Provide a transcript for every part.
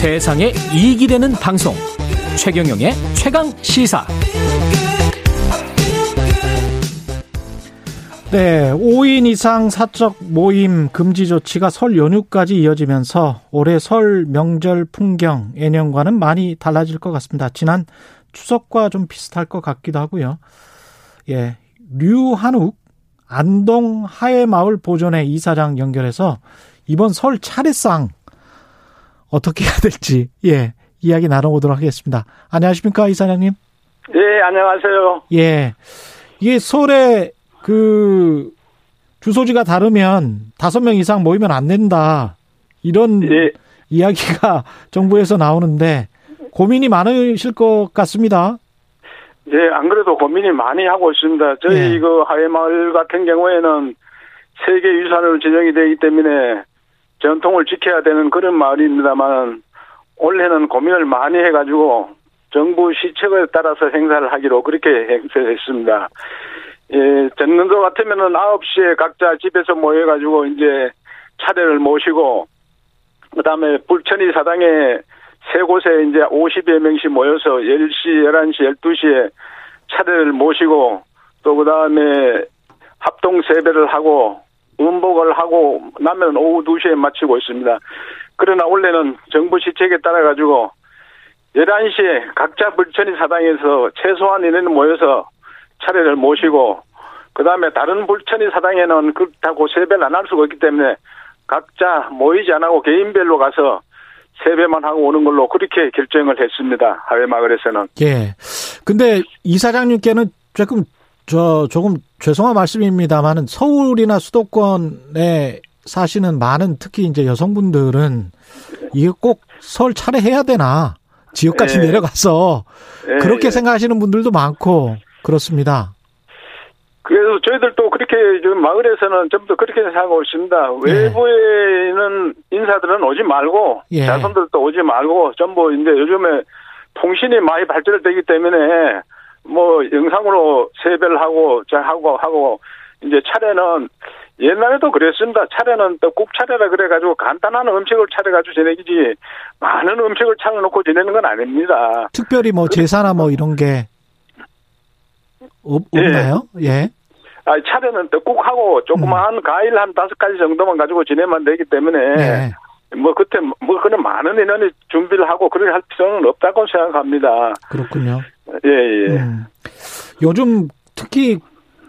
세상에 이익이 되는 방송 최경영의 최강 시사 네, 5인 이상 사적 모임 금지 조치가 설 연휴까지 이어지면서 올해 설 명절 풍경 예년과는 많이 달라질 것 같습니다. 지난 추석과 좀 비슷할 것 같기도 하고요. 예, 류한욱 안동 하회마을 보존회 이사장 연결해서 이번 설 차례상 어떻게 해야 될지 예 이야기 나눠보도록 하겠습니다. 안녕하십니까 이사장님? 예, 안녕하세요. 예, 이게 설에 그 주소지가 다르면 다섯 명 이상 모이면 안 된다. 이런 예. 이야기가 정부에서 나오는데 고민이 많으실 것 같습니다. 예, 안 그래도 고민이 많이 하고 있습니다. 저희 예. 그 하회마을 같은 경우에는 세계 유산으로 지정이 되기 때문에 전통을 지켜야 되는 그런 마을입니다만 올해는 고민을 많이 해가지고 정부 시책에 따라서 행사를 하기로 그렇게 행사했습니다. 예, 전년도 같으면은 9시에 각자 집에서 모여가지고 이제 차례를 모시고, 그 다음에 불천이 사당에 세 곳에 이제 50여 명씩 모여서 10시, 11시, 12시에 차례를 모시고, 또 그 다음에 합동 세배를 하고, 음복을 하고 나면 오후 2시에 마치고 있습니다. 그러나 원래는 정부 시책에 따라 가지고 11시에 각자 불천이 사당에서 최소한 인원 모여서 차례를 모시고 그 다음에 다른 불천이 사당에는 그렇다고 세배를 안 할 수가 있기 때문에 각자 모이지 않고 개인별로 가서 세배만 하고 오는 걸로 그렇게 결정을 했습니다. 하회마을에서는. 예. 근데 이사장님께는 조금 저 조금 죄송한 말씀입니다만은 서울이나 수도권에 사시는 많은 특히 이제 여성분들은 이게 꼭 설 차례해야 되나 지역까지 네. 내려가서 네. 그렇게 생각하시는 분들도 많고 그렇습니다. 그래서 저희들도 그렇게 지금 마을에서는 전부 그렇게 생각하고 있습니다. 예. 외부에 있는 인사들은 오지 말고 예. 자손들도 오지 말고 전부 이제 요즘에 통신이 많이 발전되기 때문에 뭐 영상으로 세배를 하고 하고 하고 이제 차례는 옛날에도 그랬습니다. 차례는 떡국 차례라 그래가지고 간단한 음식을 차려가지고 지내기지 많은 음식을 차려놓고 지내는 건 아닙니다. 특별히 뭐 제사나 뭐 이런 게 없, 나요 예. 예. 아, 차례는 떡국하고 조그마한 음. 과일 한 다섯 가지 정도만 가지고 지내면 되기 때문에 네. 뭐 그때 뭐 그런 많은 인원이 준비를 하고 그렇게 할 필요는 없다고 생각합니다. 그렇군요. 예, 예. 음. 요즘 특히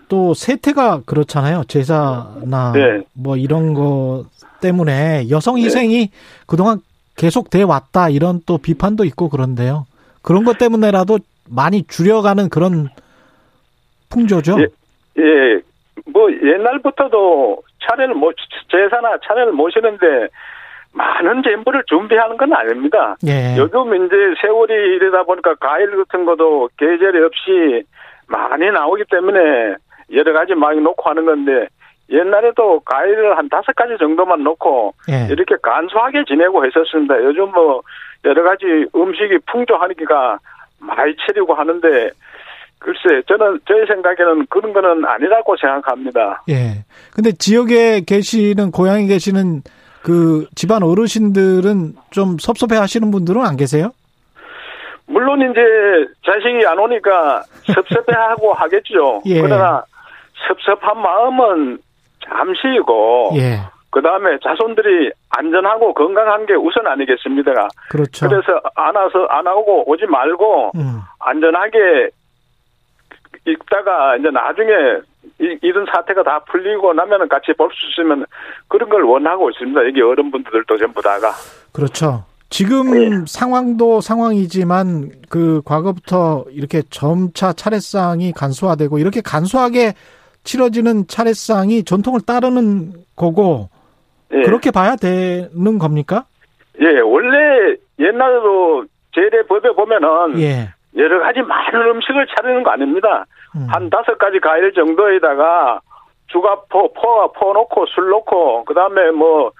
또 세태가 그렇잖아요. 제사나 네. 뭐 이런 거 때문에 여성 네. 희생이 네. 그동안 계속 돼 왔다 이런 또 비판도 있고 그런데요. 그런 것 때문에라도 많이 줄여가는 그런 풍조죠. 예, 예, 뭐 옛날부터도 차례를 모 제사나 차례를 모시는데 많은 전부를 준비하는 건 아닙니다. 예. 요즘 이제 세월이 이러다 보니까 과일 같은 것도 계절이 없이 많이 나오기 때문에 여러 가지 많이 놓고 하는 건데 옛날에도 과일을 한 다섯 가지 정도만 놓고 예. 이렇게 간소하게 지내고 했었습니다. 요즘 뭐 여러 가지 음식이 풍조하니까 많이 차리고 하는데 글쎄, 저는 저희 생각에는 그런 거는 아니라고 생각합니다. 예. 근데 지역에 계시는 고향에 계시는 그 집안 어르신들은 좀 섭섭해 하시는 분들은 안 계세요? 물론 이제 자식이 안 오니까 섭섭해하고 하겠죠. 예. 그러나 섭섭한 마음은 잠시이고 예. 그 다음에 자손들이 안전하고 건강한 게 우선 아니겠습니까? 그렇죠. 그래서 안 와서 안 오고 오지 말고 음. 안전하게 있다가 이제 나중에 이, 이런 사태가 다 풀리고 나면은 같이 볼 수 있으면 그런 걸 원하고 있습니다. 여기 어른분들도 전부 다가. 그렇죠. 지금 네. 상황도 상황이지만 그 과거부터 이렇게 점차 차례상이 간소화되고 이렇게 간소하게 치러지는 차례상이 전통을 따르는 거고 네. 그렇게 봐야 되는 겁니까? 예, 원래 옛날에도 제례법에 보면은 예. 여러 가지 많은 음식을 차리는 거 아닙니다. 음. 한 다섯 가지 과일 정도에다가 주가포, 포, 포 놓고 술 놓고, 그 다음에 뭐,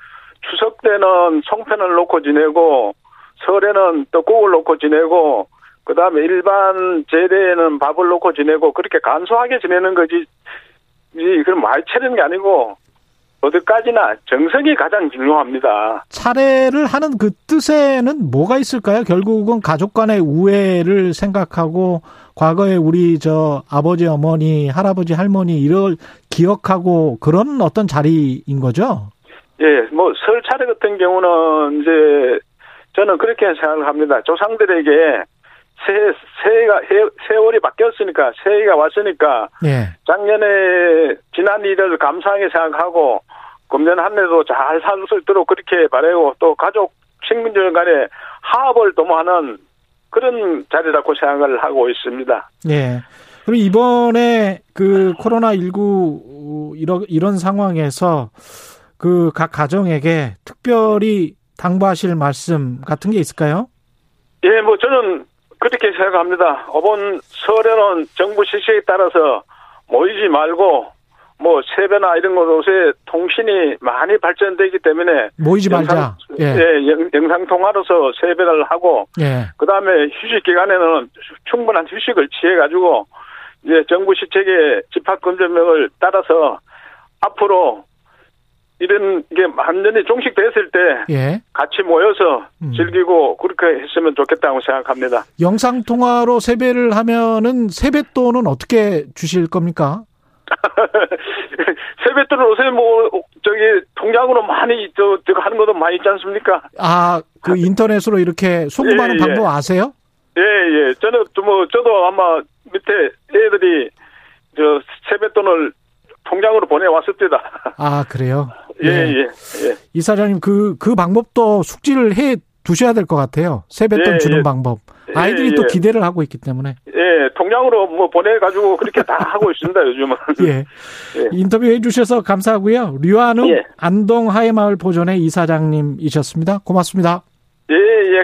추석 때는 송편을 놓고 지내고, 설에는 떡국을 놓고 지내고, 그 다음에 일반 제대에는 밥을 놓고 지내고, 그렇게 간소하게 지내는 거지, 이, 그럼 많이 차리는 게 아니고, 어디까지나 정성이 가장 중요합니다. 차례를 하는 그 뜻에는 뭐가 있을까요? 결국은 가족 간의 우애를 생각하고 과거에 우리 저 아버지, 어머니, 할아버지, 할머니 이걸 기억하고 그런 어떤 자리인 거죠? 예, 뭐 설 차례 같은 경우는 이제 저는 그렇게 생각을 합니다. 조상들에게 새, 새해가, 세월이 바뀌었으니까, 새해가 왔으니까, 예. 작년에 지난 일을 감사하게 생각하고, 금년 한 해도 잘 살 수 있도록 그렇게 바라고, 또 가족, 친구들 간에 화합을 도모하는 그런 자리라고 생각을 하고 있습니다. 예. 그리고 이번에 그 코로나 19 이런, 이런 상황에서 그 각 가정에게 특별히 당부하실 말씀 같은 게 있을까요? 예, 뭐 저는 그렇게 생각합니다. 이번 설에는 정부 지시에 따라서 모이지 말고 뭐 세배나 이런 것 요새 통신이 많이 발전되기 때문에 모이지 영상, 말자. 예, 예 영상 통화로서 세배를 하고 예. 그다음에 휴식 기간에는 충분한 휴식을 취해 가지고 이제 정부 시책의 집합 금전명을 따라서 앞으로 이런 게 완전히 종식됐을 때 예. 같이 모여서 음. 즐기고 그렇게 했으면 좋겠다고 생각합니다. 영상 통화로 세배를 하면은 세뱃돈은 어떻게 주실 겁니까? 세뱃돈을 요새 뭐 저기 통장으로 많이 저, 저 하는 것도 많이 있지 않습니까? 아, 그 인터넷으로 이렇게 송금하는 예, 예. 방법 아세요? 예, 예. 저는 또뭐 저도 아마 밑에 애들이 저 세뱃돈을 통장으로 보내왔습니다. 아, 그래요? 예, 예, 예. 이사장님, 그, 그 방법도 숙지를 해 두셔야 될 것 같아요. 세뱃돈 예, 주는 예. 방법. 아이들이 예, 또 예. 기대를 하고 있기 때문에. 예, 통장으로 뭐 보내가지고 그렇게 다 하고 있습니다, 요즘은. 예. 예. 인터뷰 해 주셔서 감사하고요. 류한웅 예. 안동 하회마을 보존의 이사장님이셨습니다. 고맙습니다. 예, 예.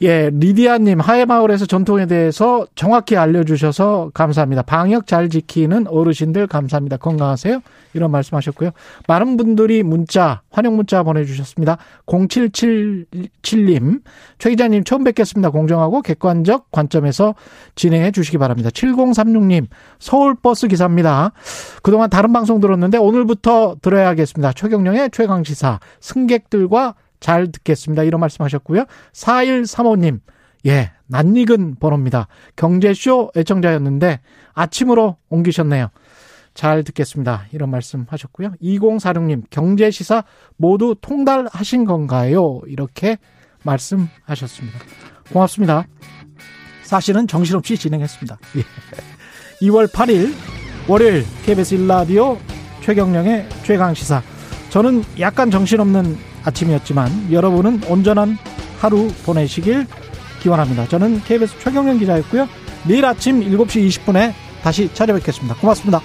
예, 리디아님 하회마을에서 전통에 대해서 정확히 알려주셔서 감사합니다. 방역 잘 지키는 어르신들 감사합니다. 건강하세요. 이런 말씀 하셨고요. 많은 분들이 문자 환영 문자 보내주셨습니다. 0777님 최 기자님 처음 뵙겠습니다. 공정하고 객관적 관점에서 진행해 주시기 바랍니다. 7036님 서울버스 기사입니다. 그동안 다른 방송 들었는데 오늘부터 들어야겠습니다. 최경령의 최강시사 승객들과 잘 듣겠습니다. 이런 말씀 하셨고요. 4135님, 예, 낯익은 번호입니다. 경제쇼 애청자였는데 아침으로 옮기셨네요. 잘 듣겠습니다. 이런 말씀 하셨고요. 2046님, 경제시사 모두 통달하신 건가요? 이렇게 말씀하셨습니다. 고맙습니다. 사실은 정신없이 진행했습니다. 예. 2월 8일 월요일 KBS 1라디오 최경령의 최강시사. 저는 약간 정신없는 아침이었지만 여러분은 온전한 하루 보내시길 기원합니다. 저는 KBS 최경련 기자였고요. 내일 아침 7시 20분에 다시 찾아뵙겠습니다. 고맙습니다.